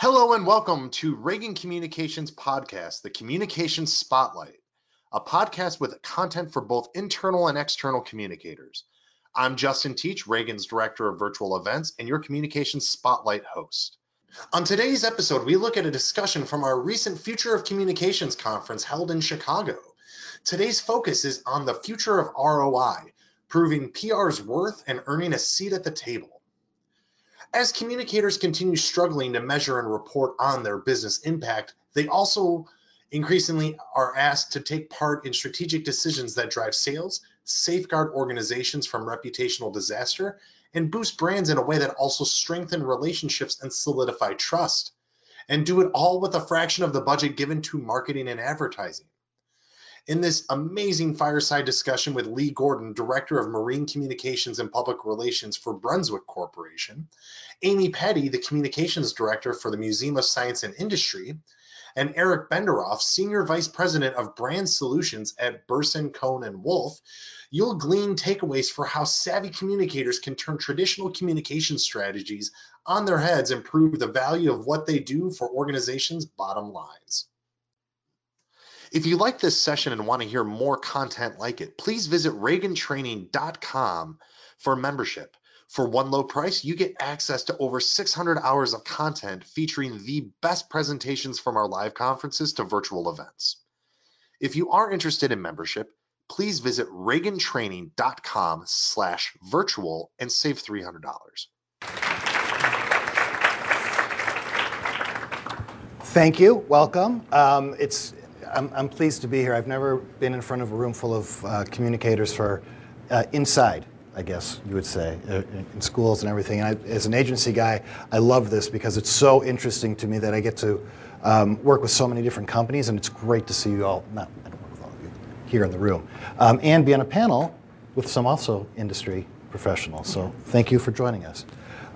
Hello and welcome to Ragan Communications Podcast, the Communications Spotlight, a podcast with content for both internal and external communicators. I'm Justin Teach, Ragan's Director of Virtual Events and your Communications Spotlight host. On today's episode, we look at a discussion from our recent Future of Communications conference held in Chicago. Today's focus is on the future of ROI, proving PR's worth and earning a seat at the table. As communicators continue struggling to measure and report on their business impact, they also increasingly are asked to take part in strategic decisions that drive sales, safeguard organizations from reputational disaster, and boost brands in a way that also strengthen relationships and solidify trust. And do it all with a fraction of the budget given to marketing and advertising in this amazing fireside discussion with Lee Gordon, Director of Marine Communications and Public Relations for Brunswick Corporation, Amy Patti, the Communications Director for the Museum of Science and Industry, and Eric Benderoff, Senior Vice President of Brand Solutions at Burson, Cohn and Wolfe, you'll glean takeaways for how savvy communicators can turn traditional communication strategies on their heads and prove the value of what they do for organizations' bottom lines. If you like this session and want to hear more content like it, please visit ragantraining.com for membership. For one low price, you get access to over 600 hours of content featuring the best presentations from our live conferences to virtual events. If you are interested in membership, please visit ragantraining.com slash virtual and save $300. Thank you. Welcome. Um, it's I'm, I'm, pleased to be here. I've never been in front of a room full of uh, communicators for uh, inside, I guess you would say, uh, in schools and everything. And I, as an agency guy, I love this because it's so interesting to me that I get to um, work with so many different companies, and it's great to see you all, not, I don't work with all of you, here in the room, um, and be on a panel with some also industry professionals. So thank you for joining us.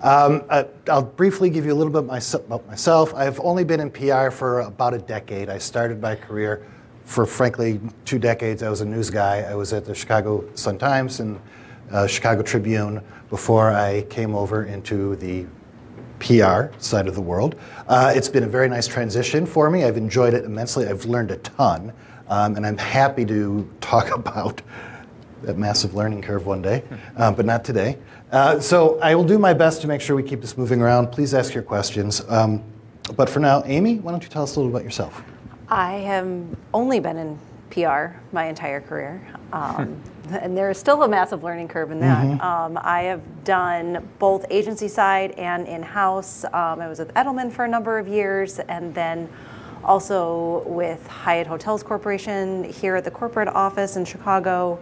Um, I, will briefly give you a little bit about myself. I've only been in PR for about a decade. I started my career for, frankly, two decades. I was a news guy. I was at the Chicago Sun-Times and uh, Chicago Tribune before I came over into the PR side of the world. Uh, it's been a very nice transition for me. I've enjoyed it immensely. I've learned a ton, um, and I'm happy to talk about that massive learning curve one day, uh, but not today. Uh, so I will do my best to make sure we keep this moving around. Please ask your questions. Um, but for now, Amy, why don't you tell us a little about yourself? I have only been in PR my entire career. Um, and there is still a massive learning curve in that. Mm-hmm. Um, I have done both agency side and in house. Um, I was with Edelman for a number of years and then also with Hyatt Hotels Corporation here at the corporate office in Chicago,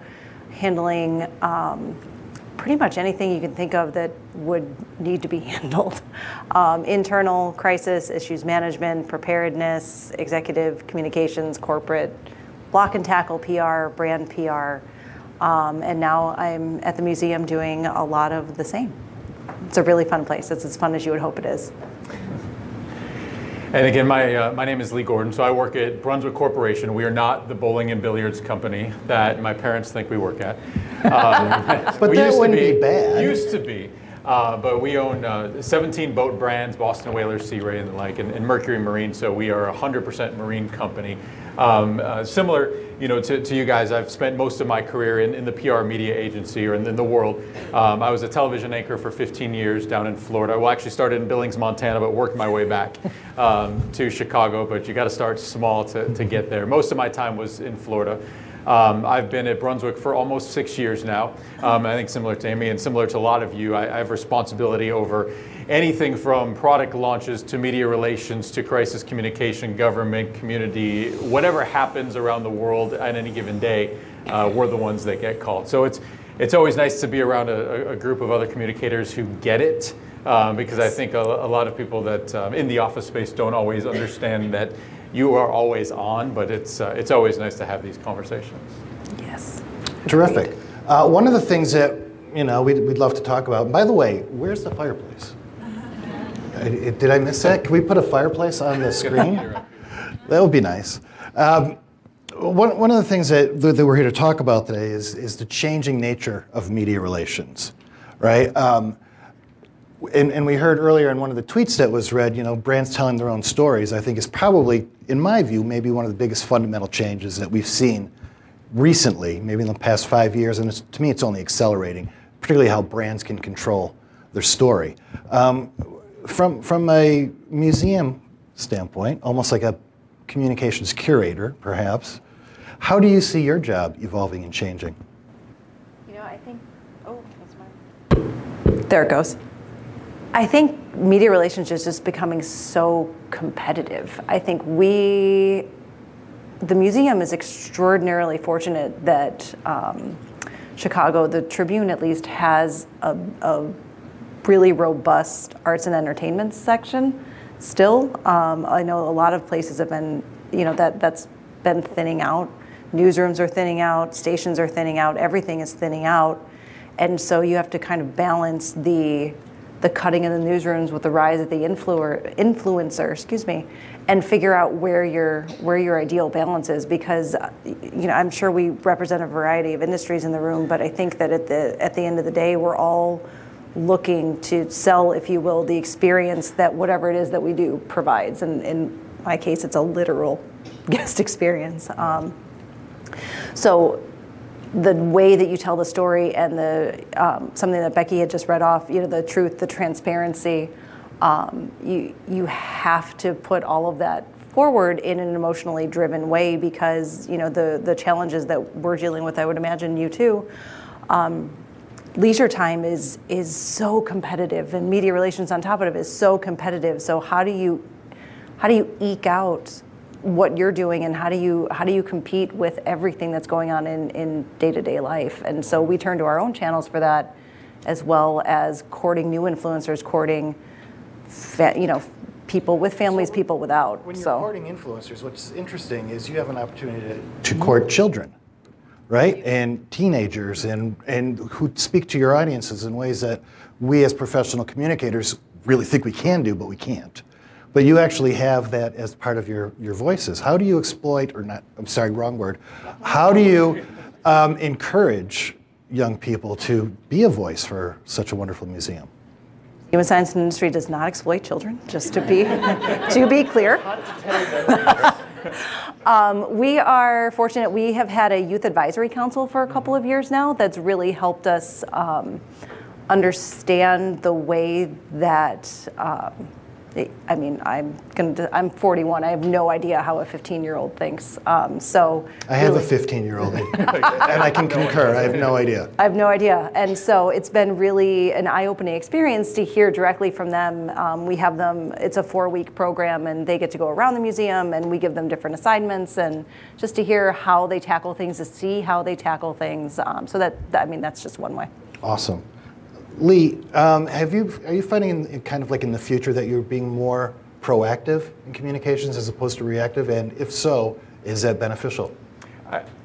handling um, pretty much anything you can think of that would need to be handled. Um, internal crisis, issues management, preparedness, executive communications, corporate, block and tackle PR, brand PR. Um, and now I'm at the museum doing a lot of the same. It's a really fun place. It's as fun as you would hope it is. And again, my, uh, my name is Lee Gordon, so I work at Brunswick Corporation. We are not the bowling and billiards company that my parents think we work at. Um, but that wouldn't be, be, bad. Used to be. Uh, but we own uh, 17 boat brands, Boston Whalers, Sea Ray, and the like, and, and Mercury Marine, so we are a 100% marine company. Um, uh, similar, you know, to, to, you guys, I've spent most of my career in, in the PR media agency or in, in the world. Um, I was a television anchor for 15 years down in Florida. Well, actually started in Billings, Montana, but worked my way back um, to Chicago. But you got to start small to, to get there. Most of my time was in Florida. Um, I've been at Brunswick for almost six years now. Um, I think similar to Amy and similar to a lot of you, I, I, have responsibility over anything from product launches to media relations to crisis communication, government, community, whatever happens around the world at any given day, uh, we're the ones that get called. So it's, it's always nice to be around a, a group of other communicators who get it. Um, because I think a, a, lot of people that um, in the office space don't always understand that you are always on, but it's, uh, it's always nice to have these conversations. Yes. Terrific. Uh, one of the things that you know we'd, we'd love to talk about. By the way, where's the fireplace? Did I miss that? Can we put a fireplace on the screen? that would be nice. Um, one, one of the things that, that we're here to talk about today is, is the changing nature of media relations, right? Um, and, and we heard earlier in one of the tweets that was read, you know, brands telling their own stories, I think is probably, in my view, maybe one of the biggest fundamental changes that we've seen recently, maybe in the past five years, and it's, to me it's only accelerating, particularly how brands can control their story. Um, from, from a museum standpoint, almost like a communications curator, perhaps, how do you see your job evolving and changing? You know, I think, oh, that's mine. There it goes. I think media relations is just becoming so competitive. I think we, the museum is extraordinarily fortunate that um, Chicago, the Tribune at least, has a, a, really robust arts and entertainment section still. Um, I know a lot of places have been, you know, that, that's been thinning out. Newsrooms are thinning out, stations are thinning out, everything is thinning out. And so you have to kind of balance the the cutting in the newsrooms with the rise of the influer, influencer, excuse me, and figure out where your where your ideal balance is. Because you know, I'm sure we represent a variety of industries in the room, but I think that at the at the end of the day, we're all looking to sell, if you will, the experience that whatever it is that we do provides. And in my case, it's a literal guest experience. Um, so the way that you tell the story and the um, something that Becky had just read off, you know, the truth, the transparency, um, you you have to put all of that forward in an emotionally driven way because you know the the challenges that we're dealing with. I would imagine you too. Um, leisure time is is so competitive, and media relations on top of it is so competitive. So how do you how do you eke out what you're doing and how do you how do you compete with everything that's going on in, in day-to-day life and so we turn to our own channels for that as well as courting new influencers courting fa- you know people with families so people without when you're so. courting influencers what's interesting is you have an opportunity to, to court children right and teenagers and and who speak to your audiences in ways that we as professional communicators really think we can do but we can't but you actually have that as part of your, your voices. How do you exploit, or not, I'm sorry, wrong word. How do you um, encourage young people to be a voice for such a wonderful museum? Human science industry does not exploit children, just to be, to be clear. Um, we are fortunate, we have had a youth advisory council for a couple of years now that's really helped us um, understand the way that um, I mean, I'm going to, I'm 41. I have no idea how a 15 year old thinks. Um, so I have really, a 15 year old, and I can concur. I have no idea. I have no idea, and so it's been really an eye opening experience to hear directly from them. Um, we have them. It's a four week program, and they get to go around the museum, and we give them different assignments, and just to hear how they tackle things, to see how they tackle things. Um, so that, I mean, that's just one way. Awesome. Lee, um, have you are you finding in, in kind of like in the future that you're being more proactive in communications as opposed to reactive? And if so, is that beneficial?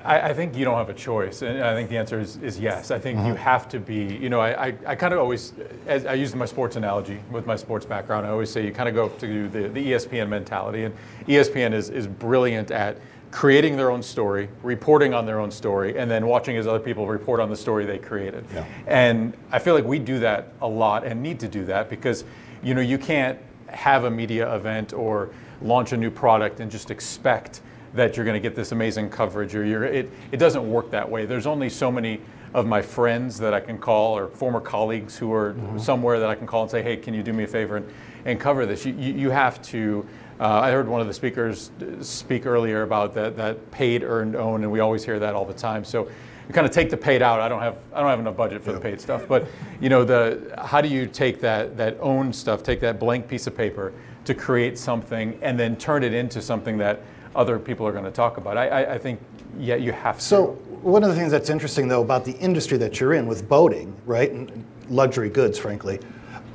I, I think you don't have a choice, and I think the answer is, is yes. I think mm-hmm. you have to be. You know, I, I, I kind of always, as I use my sports analogy with my sports background, I always say you kind of go to the, the ESPN mentality, and ESPN is, is brilliant at creating their own story, reporting on their own story, and then watching as other people report on the story they created. Yeah. And I feel like we do that a lot and need to do that because you know you can't have a media event or launch a new product and just expect that you're going to get this amazing coverage or you're it, it doesn't work that way. There's only so many of my friends that I can call or former colleagues who are mm-hmm. somewhere that I can call and say, hey, can you do me a favor and, and cover this? You, you, you have to uh, I heard one of the speakers speak earlier about that, that paid, earned, own, and we always hear that all the time. So you kind of take the paid out. I don't have I don't have enough budget for the paid stuff, but you know the how do you take that that owned stuff, take that blank piece of paper to create something, and then turn it into something that other people are going to talk about. I, I, I think yeah, you have to. So one of the things that's interesting though about the industry that you're in with boating, right, and luxury goods, frankly.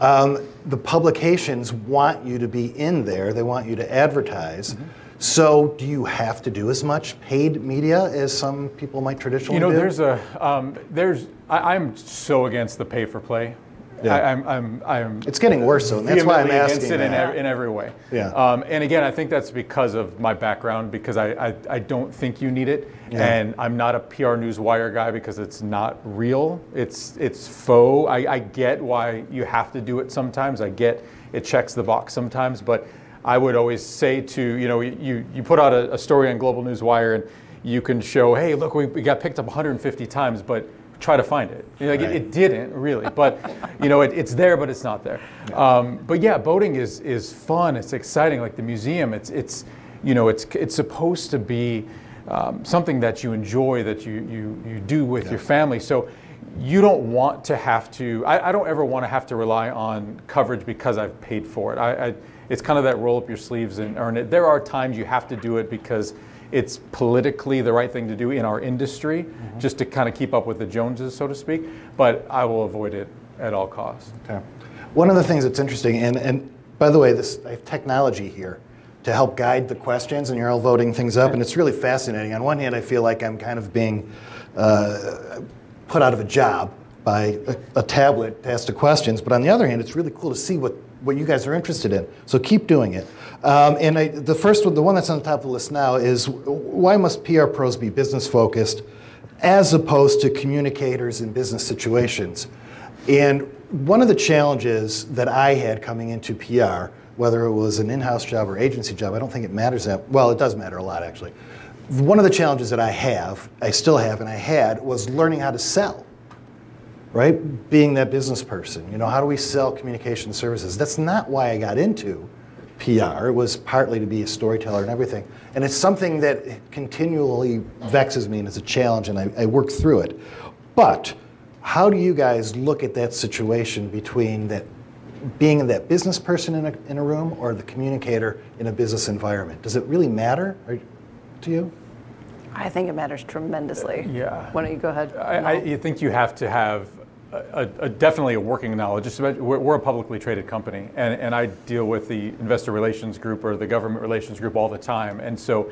Um, the publications want you to be in there, they want you to advertise. Mm-hmm. So, do you have to do as much paid media as some people might traditionally do? You know, do? there's a, um, there's, I, am so against the pay for play Yeah. I, I'm, I'm, I'm It's getting worse, though, that's why I'm vehemently asking against it in, that. ev- in every way. Yeah. Um, and again, I think that's because of my background, because I, I, I don't think you need it, Yeah. and I'm not a PR news wire guy because it's not real. It's it's faux. I, I get why you have to do it sometimes. I get it checks the box sometimes, but I would always say to you know you you put out a, a story on Global News Wire and you can show hey look we, we got picked up 150 times, but try to find it. You know, like, it- Right. it didn't really, but you know, it, it's there, but it's not there. Um, but yeah, boating is is fun. It's exciting. Like the museum, it's it's you know, it's it's supposed to be um, something that you enjoy, that you you you do with your family. So you don't want to have to. I, I don't ever want to have to rely on coverage because I've paid for it. I, I it's kind of that roll up your sleeves and earn it. There are times you have to do it because it's politically the right thing to do in our industry, just to kind of keep up with the Joneses, so to speak. But I will avoid it at all costs. Okay. One of the things that's interesting, and, and by the way, this I have technology here to help guide the questions, and you're all voting things up, and it's really fascinating. On one hand, I feel like I'm kind of being uh, put out of a job by a, a tablet to ask the questions, but on the other hand, it's really cool to see what, what you guys are interested in. So keep doing it. Um, and I, the first one, the one that's on the top of the list now is why must PR pros be business focused as opposed to communicators in business situations? And one of the challenges that I had coming into PR, whether it was an in-house job or agency job, I don't think it matters that well. It does matter a lot actually. One of the challenges that I have, I still have, and I had, was learning how to sell. Right, being that business person. You know, how do we sell communication services? That's not why I got into PR. It was partly to be a storyteller and everything. And it's something that continually vexes me and it's a challenge, and I, I work through it. But how do you guys look at that situation between that being that business person in a, in a room or the communicator in a business environment? Does it really matter to you? I think it matters tremendously. Yeah. Why don't you go ahead? I, I you think you have to have a, a, definitely a working knowledge. We're a publicly traded company, and, and I deal with the investor relations group or the government relations group all the time. And so,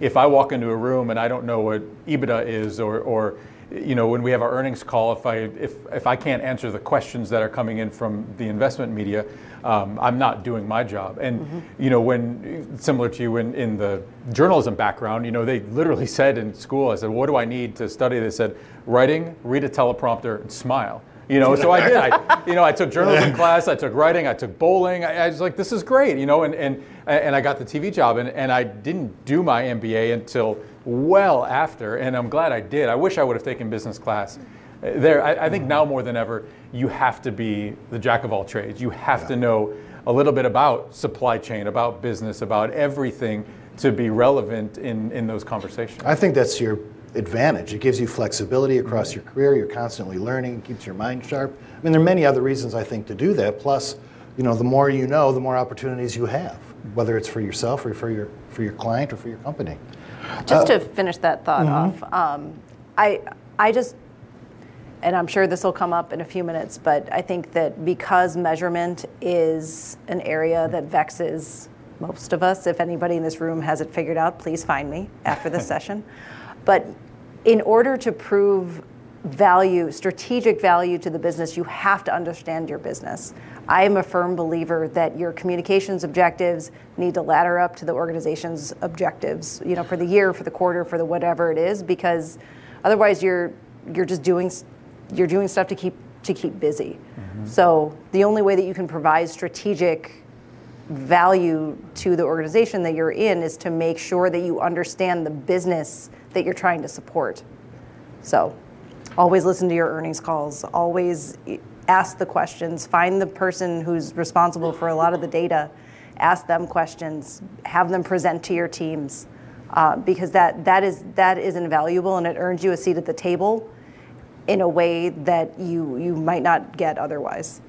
if I walk into a room and I don't know what EBITDA is, or, or you know, when we have our earnings call, if I if if I can't answer the questions that are coming in from the investment media, um, I'm not doing my job. And you know, when similar to you in, in the journalism background, you know, they literally said in school, I said, "What do I need to study?" They said, "Writing, read a teleprompter, and smile." You know, so I did. I, you know, I took journalism class, I took writing, I took bowling. I, I was like, this is great, you know, and, and, and I got the TV job, and, and I didn't do my MBA until well after, and I'm glad I did. I wish I would have taken business class. Uh, There, I, I think now more than ever, you have to be the jack of all trades. You have to know a little bit about supply chain, about business, about everything to be relevant in, in those conversations. I think that's your advantage. It gives you flexibility across your career. You're constantly learning, it keeps your mind sharp. I mean, there are many other reasons I think to do that. Plus, you know, the more you know, the more opportunities you have, whether it's for yourself or for your for your client or for your company. just to finish that thought off, um, I, I just, and I'm sure this will come up in a few minutes, but I think that because measurement is an area that vexes most of us, if anybody in this room has it figured out, please find me after this session. But in order to prove value, strategic value to the business, you have to understand your business. I am a firm believer that your communications objectives need to ladder up to the organization's objectives, you know, for the year, for the quarter, for the whatever it is, because otherwise you're you're just doing you're doing stuff to keep to keep busy. Mm-hmm. So the only way that you can provide strategic value to the organization that you're in is to make sure that you understand the business that you're trying to support. So, always listen to your earnings calls, always ask the questions, find the person who's responsible for a lot of the data, ask them questions, have them present to your teams. Uh, because that, that is that is invaluable and it earns you a seat at the table in a way that you you might not get otherwise.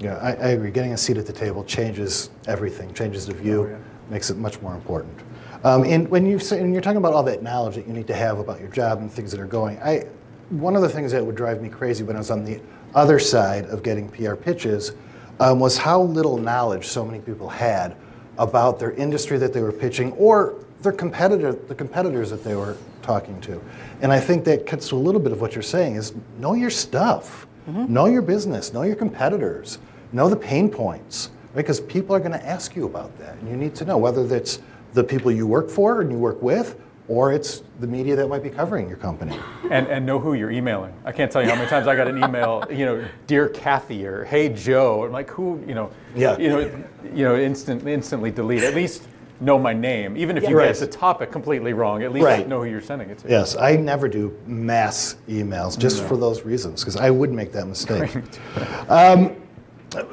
Yeah, I, I agree. Getting a seat at the table changes everything, changes the view, makes it much more important. Um, and when you say, and you're talking about all that knowledge that you need to have about your job and things that are going, I, one of the things that would drive me crazy when I was on the other side of getting PR pitches um, was how little knowledge so many people had about their industry that they were pitching or their competitor, the competitors that they were talking to. And I think that cuts to a little bit of what you're saying is know your stuff. Know your business, know your competitors, know the pain points, right? Because people are going to ask you about that, and you need to know whether that's the people you work for and you work with, or it's the media that might be covering your company. And, and know who you're emailing. I can't tell you how many times I got an email, you know, dear Kathy or hey Joe. I'm like, who, you know, Yeah. you know, you know, instant, instantly delete. At least know my name, even if you Right. get the topic completely wrong. At least Right. know who you're sending it to. Yes, I never do mass emails just for those reasons because I would make that mistake. um,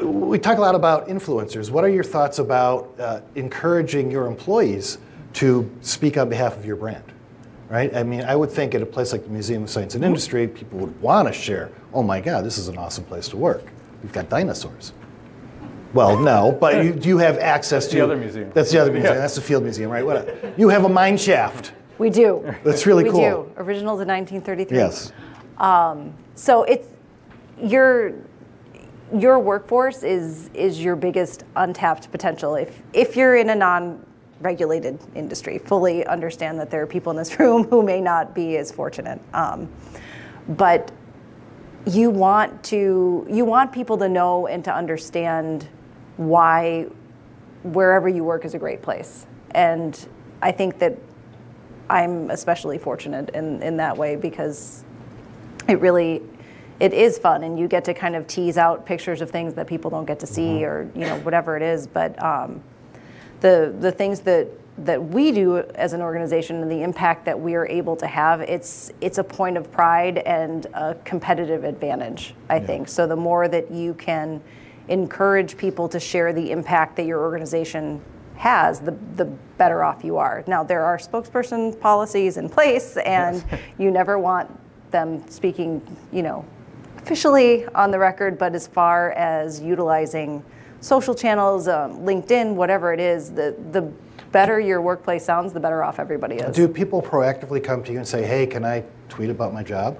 we talk a lot about influencers. What are your thoughts about uh, encouraging your employees to speak on behalf of your brand? Right? I mean, I would think at a place like the Museum of Science and Industry, people would want to share. Oh my God, this is an awesome place to work. We've got dinosaurs. Well, no, but you, you have access to the other museum. That's the other museum. Yeah. That's the Field Museum, right? What? You have a mine shaft. We do. That's really we cool. We do. Originals in 1933. Yes. Um, so it's your your workforce is is your biggest untapped potential. If if you're in a non-regulated industry, fully understand that there are people in this room who may not be as fortunate. Um, but you want to you want people to know and to understand why wherever you work is a great place. And I think that I'm especially fortunate in, in that way because it really it is fun and you get to kind of tease out pictures of things that people don't get to see or you know whatever it is but um, the the things that that we do as an organization and the impact that we are able to have it's it's a point of pride and a competitive advantage i think. So the more that you can encourage people to share the impact that your organization has the the better off you are. Now there are spokesperson policies in place and you never want them speaking you know officially on the record, but as far as utilizing social channels, um, LinkedIn, whatever it is, the, the better your workplace sounds, the better off everybody is. Do people proactively come to you and say, hey, can I tweet about my job?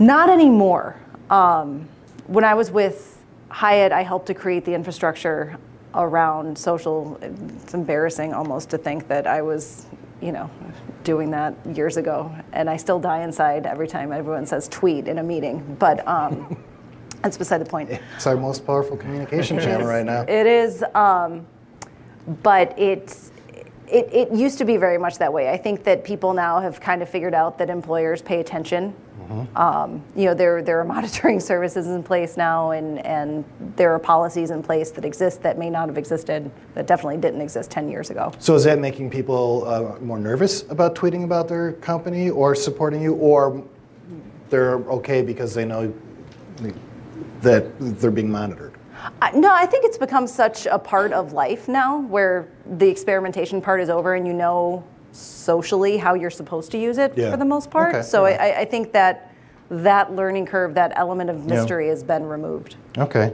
Not anymore. Um, when I was with Hyatt, I helped to create the infrastructure around social. It's embarrassing almost to think that I was, you know, doing that years ago, and I still die inside every time everyone says tweet in a meeting. But um, that's beside the point. It's our most powerful communication channel right now. It is, um, but it's. It, it used to be very much that way. I think that people now have kind of figured out that employers pay attention. Um, you know, there there are monitoring services in place now, and and there are policies in place that exist that may not have existed, that definitely didn't exist 10 years ago. So is that making people uh, more nervous about tweeting about their company or supporting you, or they're okay because they know that they're being monitored? I- No, I think it's become such a part of life now where the experimentation part is over and you know socially how you're supposed to use it Yeah. for the most part. Okay, So yeah. I, I think that that learning curve, that element of Yeah. mystery has been removed. Okay.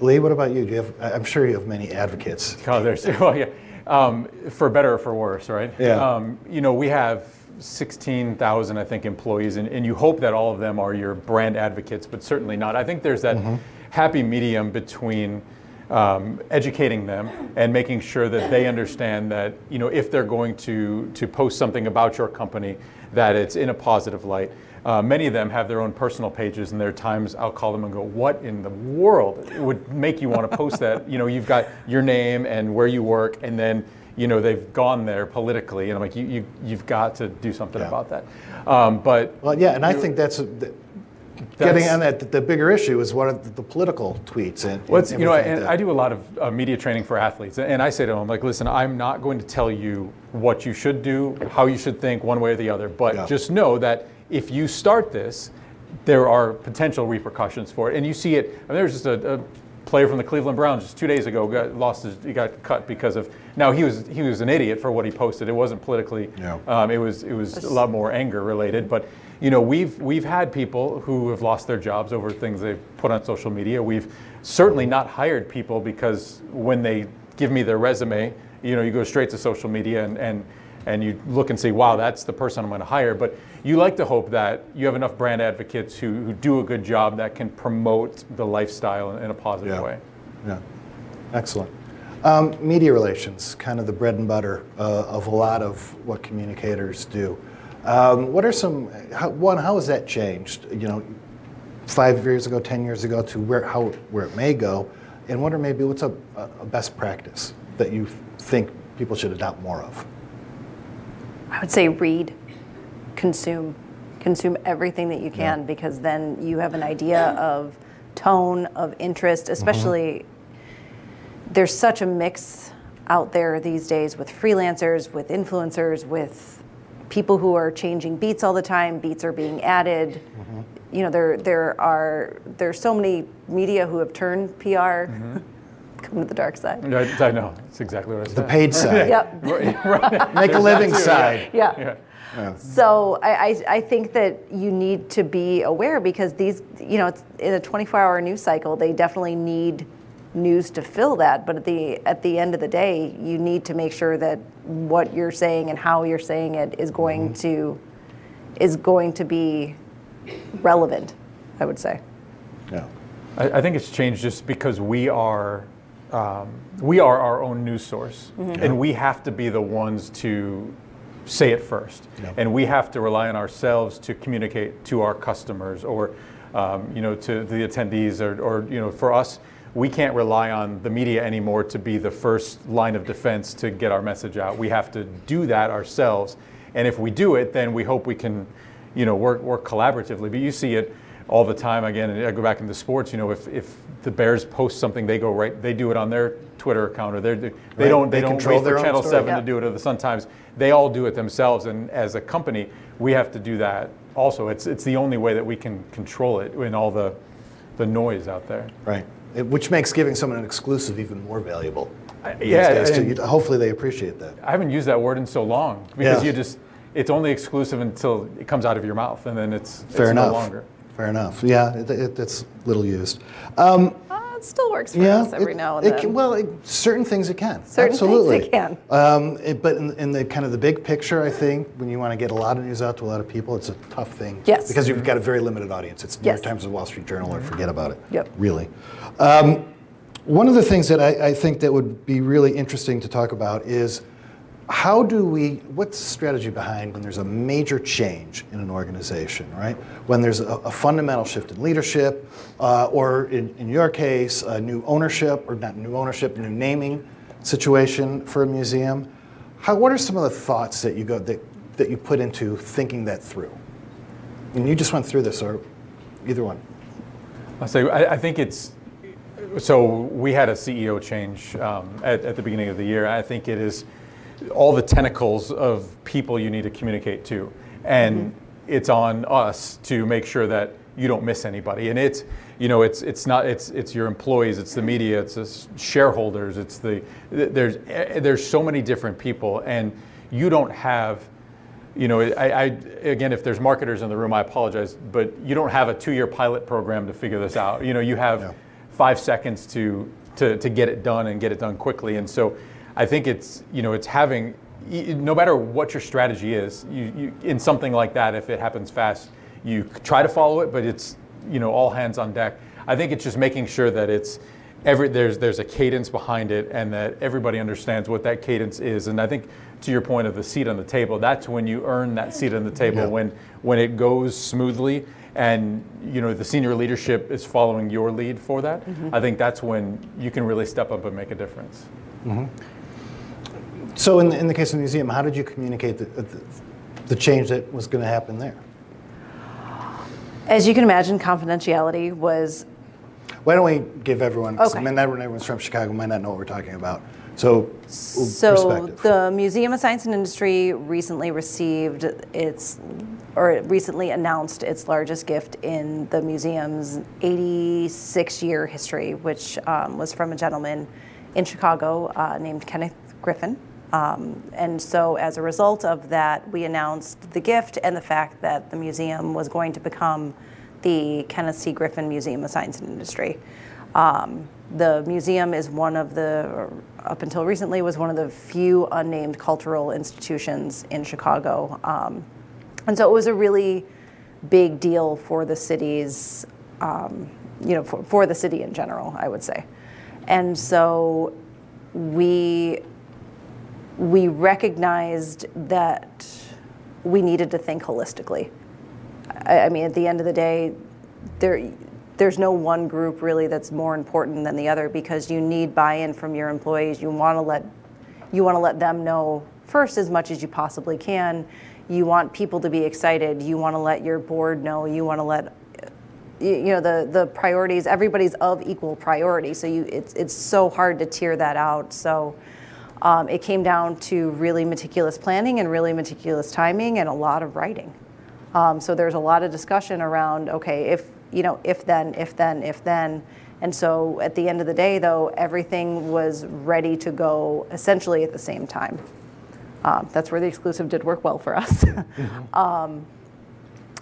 Lee, what about you? Do you have? I- I'm sure you have many advocates. Oh, there's, well, yeah, um, for better or for worse, right? Yeah. Um, you know, we have 16,000, I think, employees, and, and you hope that all of them are your brand advocates, but certainly not. I think there's that happy medium between um, educating them and making sure that they understand that, you know, if they're going to, to post something about your company, that it's in a positive light. Uh, many of them have their own personal pages, and there are times I'll call them and go, "What in the world would make you want to post that?" You know, you've got your name and where you work, and then you know they've gone there politically, and I'm like, "You, you you've got to do something Yeah. about that." Um, but Well, yeah, and I think that's. th- Getting That's- on that, the bigger issue is what are the, the political tweets and, Well, and you know, and like I do a lot of uh, media training for athletes, and I say to them, like, listen, I'm not going to tell you what you should do, how you should think, one way or the other, but Yeah. just know that if you start this, there are potential repercussions for it, and you see it. I mean, there's just a, a player from the Cleveland Browns just two days ago got lost his, he got cut because of. Now he was he was an idiot for what he posted. It wasn't politically. Yeah. Um, it was it was a lot more anger related, but you know we've we've had people who have lost their jobs over things they've put on social media. We've certainly not hired people because when they give me their resume, you know, you go straight to social media and and and you look and say, wow, that's the person I'm going to hire. But you like to hope that you have enough brand advocates who, who do a good job that can promote the lifestyle in, a positive Yeah. way. Yeah, excellent. Um, media relations, kind of the bread and butter uh, of a lot of what communicators do. Um, what are some? How, one, how has that changed? You know, five years ago, 10 years ago to where, how, where it may go? And what are maybe what's a, a best practice that you think people should adopt more of? I would say read, consume, consume everything that you can yeah. because then you have an idea of tone, of interest, especially mm-hmm. there's such a mix out there these days with freelancers, with influencers, with people who are changing beats all the time. Beats are being added. Mm-hmm. You know, there there are there's so many media who have turned PR. Mm-hmm. Come to the dark side. I, I know. It's exactly what I said. The paid side. yep. Make a living side. yeah. yeah. Yeah. So I, I, I, think that you need to be aware because these, you know, in a 24-hour news cycle, they definitely need news to fill that. But at the at the end of the day, you need to make sure that what you're saying and how you're saying it is going mm-hmm. to is going to be relevant. I would say. Yeah. I, I think it's changed just because we are. Um, we are our own news source, mm-hmm. and we have to be the ones to say it first. Yep. And we have to rely on ourselves to communicate to our customers or, um, you know, to the attendees or, or, you know, for us, we can't rely on the media anymore to be the first line of defense to get our message out. We have to do that ourselves. And if we do it, then we hope we can, you know, work, work collaboratively. But you see it all the time again, and I go back into sports, you know, if, if the Bears post something, they go right, they do it on their Twitter account or they they right. don't, they, they don't wait for Channel 7 yeah. to do it or the Sun Times. They all do it themselves. And as a company, we have to do that also. It's, it's the only way that we can control it in all the, the noise out there. Right it, which makes giving someone an exclusive even more valuable. yeah, hopefully they appreciate that. I haven't used that word in so long because yeah. you just it's only exclusive until it comes out of your mouth, and then it's, Fair it's enough. no longer. Fair enough. Yeah, it, it, it's little used. Um, it still works for yeah, us every it, now and then. Can, well, certain things it can. Certain Absolutely. things it can. Um, but in, in, the kind of the big picture, I think when you want to get a lot of news out to a lot of people, it's a tough thing. Yes. Because you've got a very limited audience. It's New yes. York Times and Wall Street Journal, or forget about it. Yep. Really. Um, one of the things that I, I think that would be really interesting to talk about is how do we what's the strategy behind when there's a major change in an organization right? When there's a, a fundamental shift in leadership uh, or in, in your case a new ownership or not new ownership new naming situation for a museum how, what are some of the thoughts that you go that, that you put into thinking that through? And you just went through this or either one. I say I, I think it's so we had a ceo change um, at, at the beginning of the year. I think it is all the tentacles of people you need to communicate to. And mm-hmm. it's on us to make sure that you don't miss anybody. And it's, you know, it's it's not it's it's your employees, it's the media, it's the shareholders, it's the there's there's so many different people, and you don't have, you know, I, I again, if there's marketers in the room, I apologize, but you don't have a two-year pilot program to figure this out. You know, you have yeah. five seconds to to to get it done and get it done quickly, and so I think it's you know it's having no matter what your strategy is, you, you, in something like that, if it happens fast, you try to follow it, but it's you know all hands on deck. I think it's just making sure that it's every there's there's a cadence behind it, and that everybody understands what that cadence is. And I think to your point of the seat on the table, that's when you earn that seat on the table yeah. when when it goes smoothly and you know the senior leadership is following your lead for that. Mm-hmm. I think that's when you can really step up and make a difference. Mm-hmm. So in the, in the case of the museum, how did you communicate the, the, the change that was going to happen there? As you can imagine, confidentiality was. Why don't we give everyone, okay. not everyone's from Chicago might not know what we're talking about. So, so the Museum of Science and Industry recently received its, or recently announced its largest gift in the museum's 86 year history, which um, was from a gentleman in Chicago uh, named Kenneth Griffin. Um, and so, as a result of that, we announced the gift and the fact that the museum was going to become the Kenneth C. Griffin Museum of Science and Industry. Um, the museum is one of the, up until recently, was one of the few unnamed cultural institutions in Chicago. Um, and so it was a really big deal for the city's, um, you know, for, for the city in general, I would say. And so we we recognized that we needed to think holistically. I, I, mean, at the end of the day, there there's no one group really that's more important than the other because you need buy-in from your employees. You want to let you want to let them know first as much as you possibly can. You want people to be excited. You want to let your board know. You want to let you know the the priorities. Everybody's of equal priority, so you it's it's so hard to tear that out. So. Um, it came down to really meticulous planning and really meticulous timing and a lot of writing. Um, so there's a lot of discussion around okay, if you know, if then, if then, if then. And so at the end of the day, though, everything was ready to go essentially at the same time. Um, that's where the exclusive did work well for us. mm-hmm. um,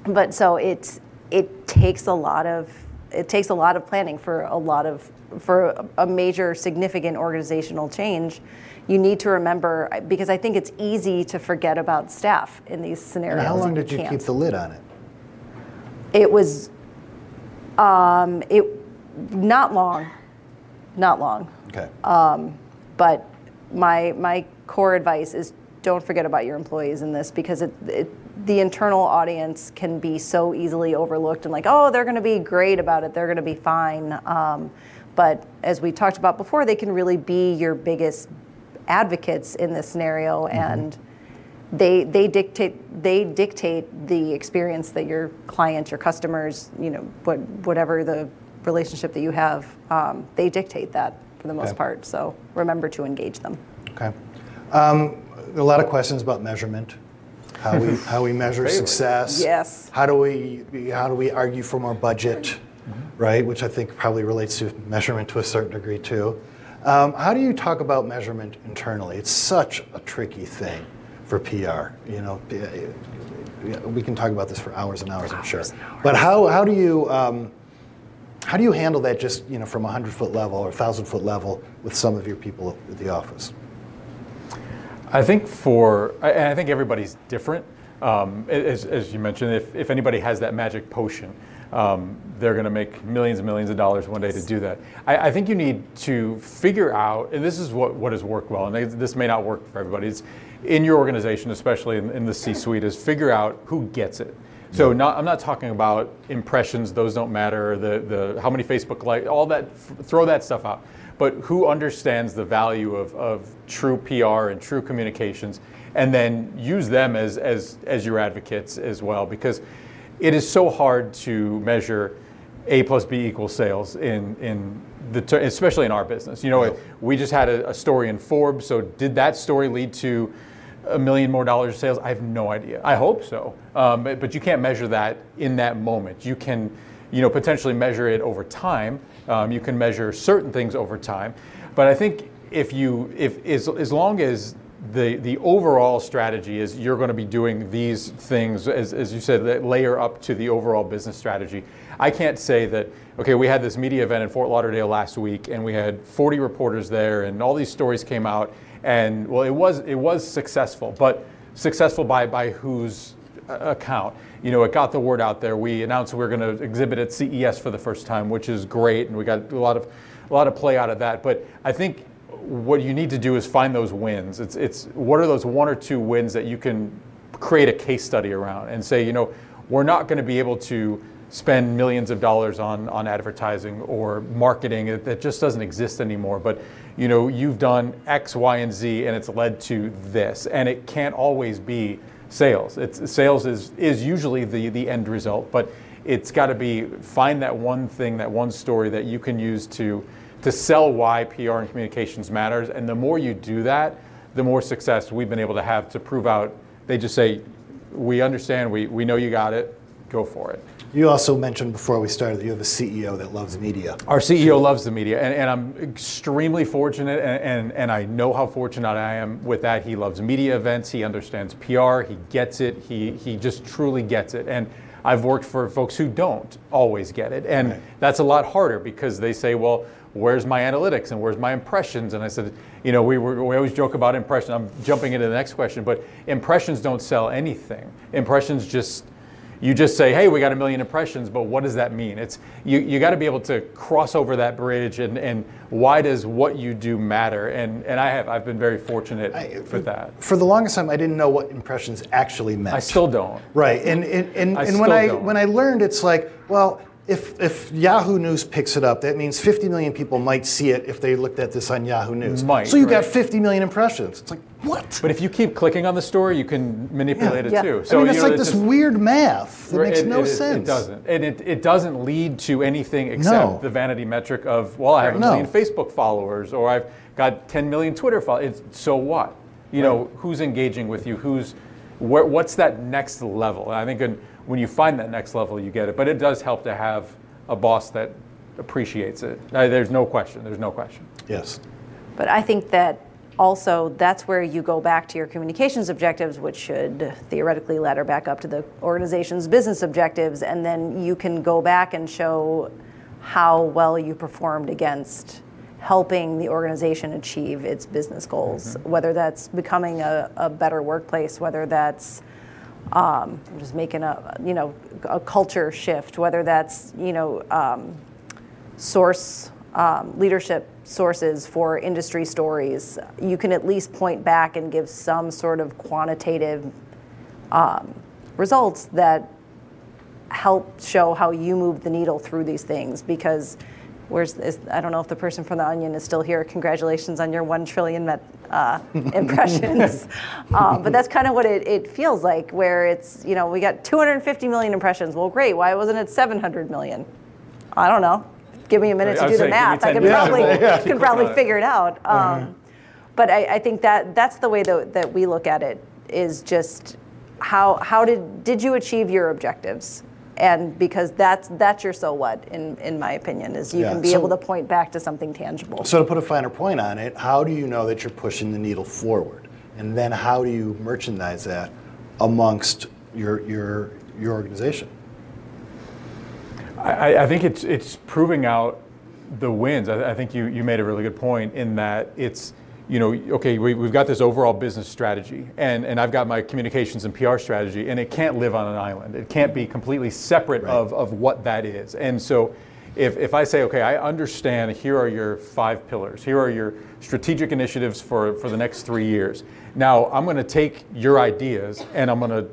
but so it it takes a lot of it takes a lot of planning for a lot of for a major significant organizational change you need to remember because i think it's easy to forget about staff in these scenarios and how long did you, you keep the lid on it it was um, it not long, not long. Okay. Um, but my my core advice is don't forget about your employees in this because it, it, the internal audience can be so easily overlooked and like oh they're going to be great about it they're going to be fine um, but as we talked about before they can really be your biggest advocates in this scenario mm-hmm. and they they dictate they dictate the experience that your client, your customers, you know, what whatever the relationship that you have, um, they dictate that for the most okay. part. So remember to engage them. Okay. Um, a lot of questions about measurement. How we how we measure success. Yes. How do we how do we argue for more budget, mm-hmm. right? Which I think probably relates to measurement to a certain degree too. Um, how do you talk about measurement internally? It's such a tricky thing for PR. You know, we can talk about this for hours and hours, I'm sure. Hours. But how, how do you um, how do you handle that just you know from a hundred foot level or thousand foot level with some of your people at the office? I think for and I think everybody's different. Um, as, as you mentioned, if, if anybody has that magic potion, um, they're going to make millions and millions of dollars one day to do that. I, I, think you need to figure out, and this is what, what has worked well, and this may not work for everybody. It's, in your organization, especially in, in the C-suite, is figure out who gets it. So not, I'm not talking about impressions; those don't matter. The the how many Facebook likes, all that. throw that stuff out. But who understands the value of, of true PR and true communications, and then use them as as as your advocates as well, because it is so hard to measure A plus B equals sales in in the especially in our business. You know, we just had a, a story in Forbes. So did that story lead to a million more dollars of sales? I have no idea. I hope so, um, but, you can't measure that in that moment. You can, you know, potentially measure it over time. Um, you can measure certain things over time, but I think if you, if as, as long as the the overall strategy is you're going to be doing these things as, as you said that layer up to the overall business strategy. I can't say that okay we had this media event in Fort Lauderdale last week and we had 40 reporters there and all these stories came out and well, it was it was successful, but successful by by whose account? You know, it got the word out there. We announced we were going to exhibit at CES for the first time, which is great, and we got a lot of a lot of play out of that. But I think what you need to do is find those wins. It's it's what are those one or two wins that you can create a case study around and say, you know, we're not going to be able to spend millions of dollars on, on advertising or marketing that just doesn't exist anymore. But you know, you've done X, Y, and Z, and it's led to this. And it can't always be sales. It's sales is is usually the the end result, but it's got to be find that one thing, that one story that you can use to to sell why PR and communications matters. And the more you do that, the more success we've been able to have to prove out. They just say, we understand, we, we know you got it, go for it. You also mentioned before we started that you have a CEO that loves media. Our CEO loves the media, and, and I'm extremely fortunate, and, and, and I know how fortunate I am with that. He loves media events, he understands PR, he gets it, he, he just truly gets it. And I've worked for folks who don't always get it, and right. that's a lot harder because they say, well, where's my analytics and where's my impressions? And I said, you know, we, were, we always joke about impressions. I'm jumping into the next question, but impressions don't sell anything. Impressions just you just say, hey, we got a million impressions, but what does that mean? It's you, you got to be able to cross over that bridge and, and why does what you do matter? And and I have I've been very fortunate I, for that. For the longest time I didn't know what impressions actually meant. I still don't. Right. And and, and, and when I don't. when I learned it's like, well, if, if Yahoo News picks it up, that means 50 million people might see it if they looked at this on Yahoo News. Might, so you got 50 million impressions. It's like, what? But if you keep clicking on the story, you can manipulate it Yeah. too. I mean, you it's know, like this just- weird math that Right, makes it- no it is- sense. It doesn't, and it, it doesn't lead to anything except No. the vanity metric of well, I have a No. million Facebook followers, or I've got 10 million Twitter followers. It's, so what? You know, who's engaging with you? Who's where, what's that next level? And I think when, when you find that next level, you get it. But it does help to have a boss that appreciates it. There's no question. There's no question. Yes. But I think that also that's where you go back to your communications objectives, which should theoretically ladder back up to the organization's business objectives, and then you can go back and show how well you performed against helping the organization achieve its business goals, mm-hmm. whether that's becoming a, a better workplace, whether that's um, just making a you know a culture shift, whether that's you know um, source um, leadership sources for industry stories, you can at least point back and give some sort of quantitative um, results that help show how you move the needle through these things. Because where's is, I don't know if the person from the Onion is still here. Congratulations on your one trillion met, uh, impressions. um, but that's kind of what it, it feels like, where it's you know we got 250 million impressions. Well, great. Why wasn't it 700 million? I don't know. Give me a minute I to was do the saying, give me math. I 10 can probably and we'll can probably figure it out. Um, But I, I think that that's the way that, that we look at it is just how how did did you achieve your objectives? And because that's that's your so what in in my opinion is you Yeah, can be so- able to point back to something tangible. So to put a finer point on it, how do you know that you're pushing the needle forward? And then how do you merchandise that amongst your your your organization? I, I think it's it's proving out the wins. I, I think you, you made a really good point in that it's you know okay we, we've got this overall business strategy and, and I've got my communications and PR strategy and it can't live on an island. It can't be completely separate of, of what that is. And so if, if I say okay I understand here are your five pillars here are your strategic initiatives for, for the next three years. Now I'm going to take your ideas and I'm going to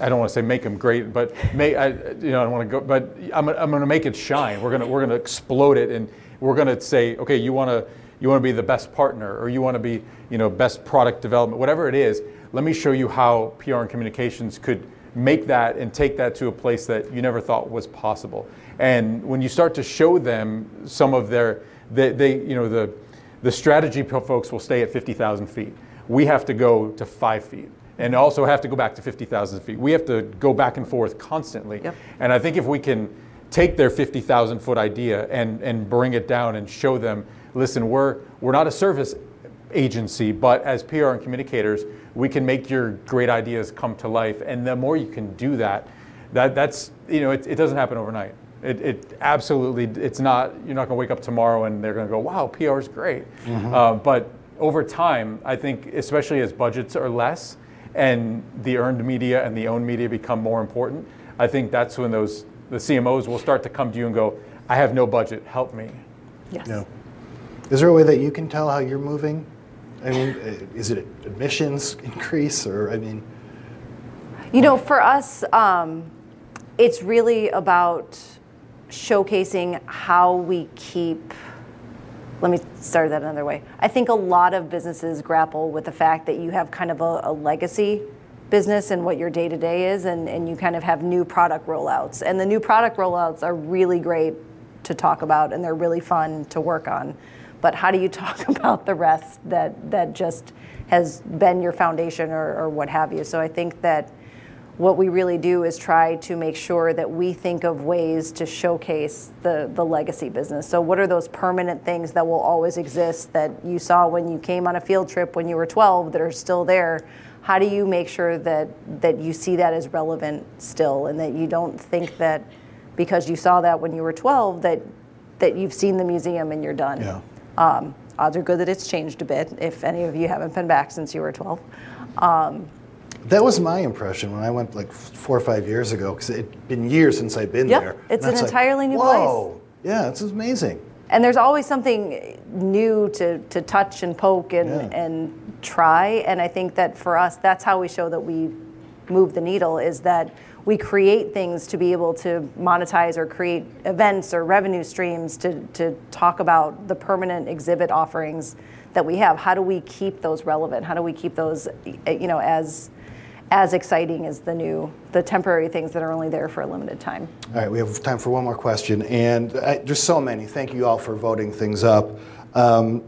I don't want to say make them great, but may, I, you know, I don't want to go, but I'm, I'm going to make it shine. We're going to, we're going to explode it, and we're going to say, okay, you want to, you want to be the best partner, or you want to be, you know, best product development, whatever it is. Let me show you how PR and communications could make that and take that to a place that you never thought was possible. And when you start to show them some of their, they, they you know, the, the strategy folks will stay at 50,000 feet. We have to go to five feet and also have to go back to 50,000 feet. We have to go back and forth constantly. Yep. And I think if we can take their 50,000 foot idea and, and bring it down and show them, listen, we're, we're not a service agency, but as PR and communicators, we can make your great ideas come to life. And the more you can do that, that that's, you know, it, it doesn't happen overnight. It, it absolutely, it's not, you're not going to wake up tomorrow and they're going to go, wow, PR is great. Uh, but over time, I think, especially as budgets are less and the earned media and the owned media become more important, I think that's when those the CMOs will start to come to you and go, I have no budget, help me. yes. You know, is there a way that you can tell how you're moving? I mean, is it admissions increase or I mean, You know, for us, um, it's really about showcasing how we keep. Let me start that another way. I think a lot of businesses grapple with the fact that you have kind of a, a legacy business and what your day to day is, and, and you kind of have new product rollouts. And the new product rollouts are really great to talk about, and they're really fun to work on. But how do you talk about the rest that, that just has been your foundation or, or what have you? So I think that what we really do is try to make sure that we think of ways to showcase the, the legacy business. So, what are those permanent things that will always exist that you saw when you came on a field trip when you were 12 that are still there? How do you make sure that, that you see that as relevant still and that you don't think that because you saw that when you were 12 that, that you've seen the museum and you're done? Yeah. Um, odds are good that it's changed a bit if any of you haven't been back since you were 12. Um, that was my impression when I went like four or five years ago because it'd been years since I'd been Yep, there. it's an entirely new place. Whoa, yeah, it's amazing. and there's always something new to, to touch and poke and, Yeah. and try and i think that for us that's how we show that we move the needle is that we create things to be able to monetize or create events or revenue streams to, to talk about the permanent exhibit offerings that we have. How do we keep those relevant? How do we keep those, you know, as as exciting as the new, the temporary things that are only there for a limited time. All right, we have time for one more question, and uh, there's so many. Thank you all for voting things up. Um,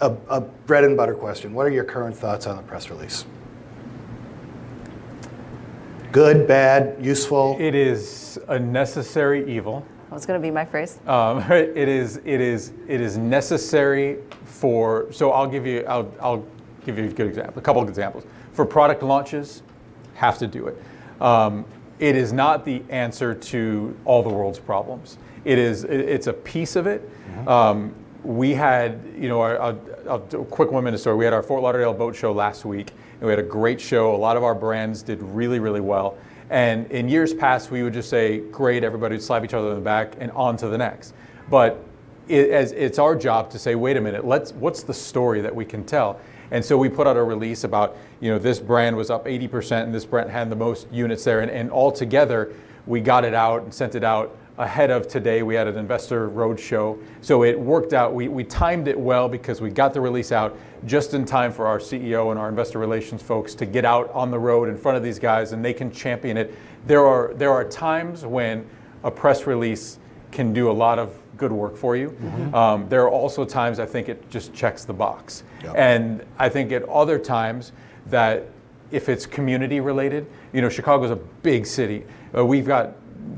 a, a bread and butter question. What are your current thoughts on the press release? Good, bad, useful? It is a necessary evil. That was going to be my phrase. Um, it is. It is. It is necessary for. So I'll give you. I'll. I'll give you a good example. A couple of examples for product launches. Have to do it. Um, it is not the answer to all the world's problems. It is. It, it's a piece of it. Mm-hmm. Um, we had, you know, our, our, our, quick one minute story. We had our Fort Lauderdale Boat Show last week, and we had a great show. A lot of our brands did really, really well. And in years past, we would just say, great, everybody would slap each other in the back and on to the next. But it, as, it's our job to say, wait a minute, let's, what's the story that we can tell? And so we put out a release about, you know, this brand was up 80% and this brand had the most units there. And, and all together, we got it out and sent it out ahead of today. We had an investor roadshow. So it worked out. We, we timed it well because we got the release out just in time for our CEO and our investor relations folks to get out on the road in front of these guys and they can champion it. There are, there are times when a press release can do a lot of good work for you. Mm-hmm. Um, there are also times I think it just checks the box. Yep. And I think at other times that if it's community related, you know, Chicago's a big city. Uh, we've got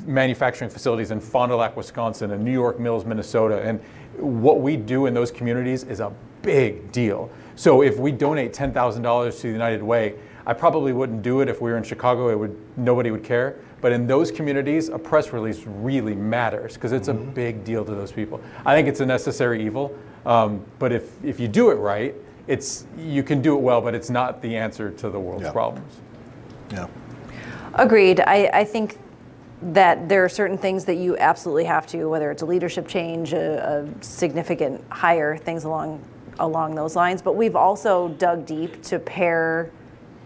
manufacturing facilities in Fond du Lac, Wisconsin, and New York Mills, Minnesota. And what we do in those communities is a big deal. So if we donate $10,000 to the United Way, I probably wouldn't do it if we were in Chicago. It would nobody would care. But in those communities, a press release really matters because it's mm-hmm. a big deal to those people. I think it's a necessary evil. Um, but if if you do it right, it's you can do it well, but it's not the answer to the world's yeah. problems. Yeah. Agreed. I, I think that there are certain things that you absolutely have to, whether it's a leadership change, a, a significant hire, things along along those lines. But we've also dug deep to pair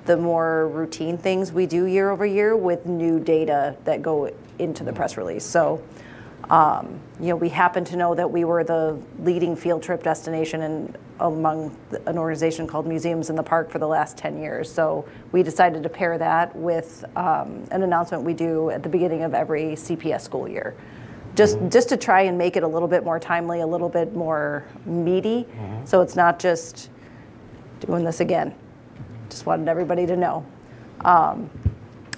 the more routine things we do year over year with new data that go into the press release. So, um, you know, we happen to know that we were the leading field trip destination in, among an organization called Museums in the Park for the last 10 years. So we decided to pair that with um, an announcement we do at the beginning of every CPS school year. Just, mm-hmm. just to try and make it a little bit more timely, a little bit more meaty. Mm-hmm. So it's not just doing this again. Just wanted everybody to know. Um,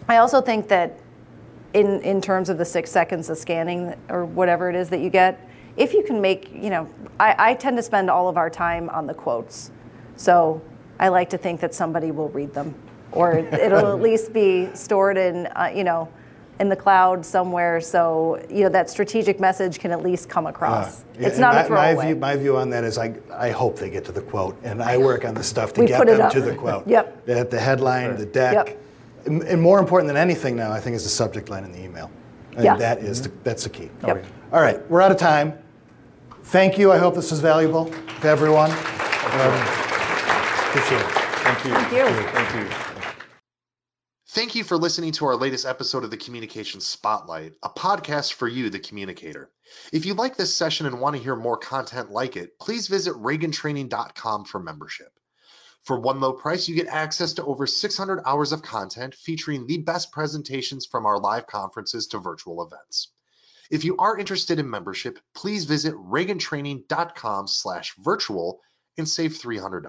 I also think that in, in terms of the six seconds of scanning or whatever it is that you get, if you can make, you know, I, I tend to spend all of our time on the quotes. So I like to think that somebody will read them or it'll at least be stored in, uh, you know, in the cloud somewhere, so you know that strategic message can at least come across. Yeah. It's not my, a throwaway. My view, my view on that is I, I hope they get to the quote, and I work on the stuff to we get them to the quote. yep. The, the headline, sure. the deck, yep. and more important than anything now, I think, is the subject line in the email. And yeah. that is the, that's the key. Yep. All right, we're out of time. Thank you. I hope this was valuable to everyone. Um, appreciate it. Thank you. Thank you. Thank you. Thank you for listening to our latest episode of the Communication Spotlight, a podcast for you, the communicator. If you like this session and want to hear more content like it, please visit ragantraining.com for membership. For one low price, you get access to over 600 hours of content featuring the best presentations from our live conferences to virtual events. If you are interested in membership, please visit ragantraining.com slash virtual and save $300.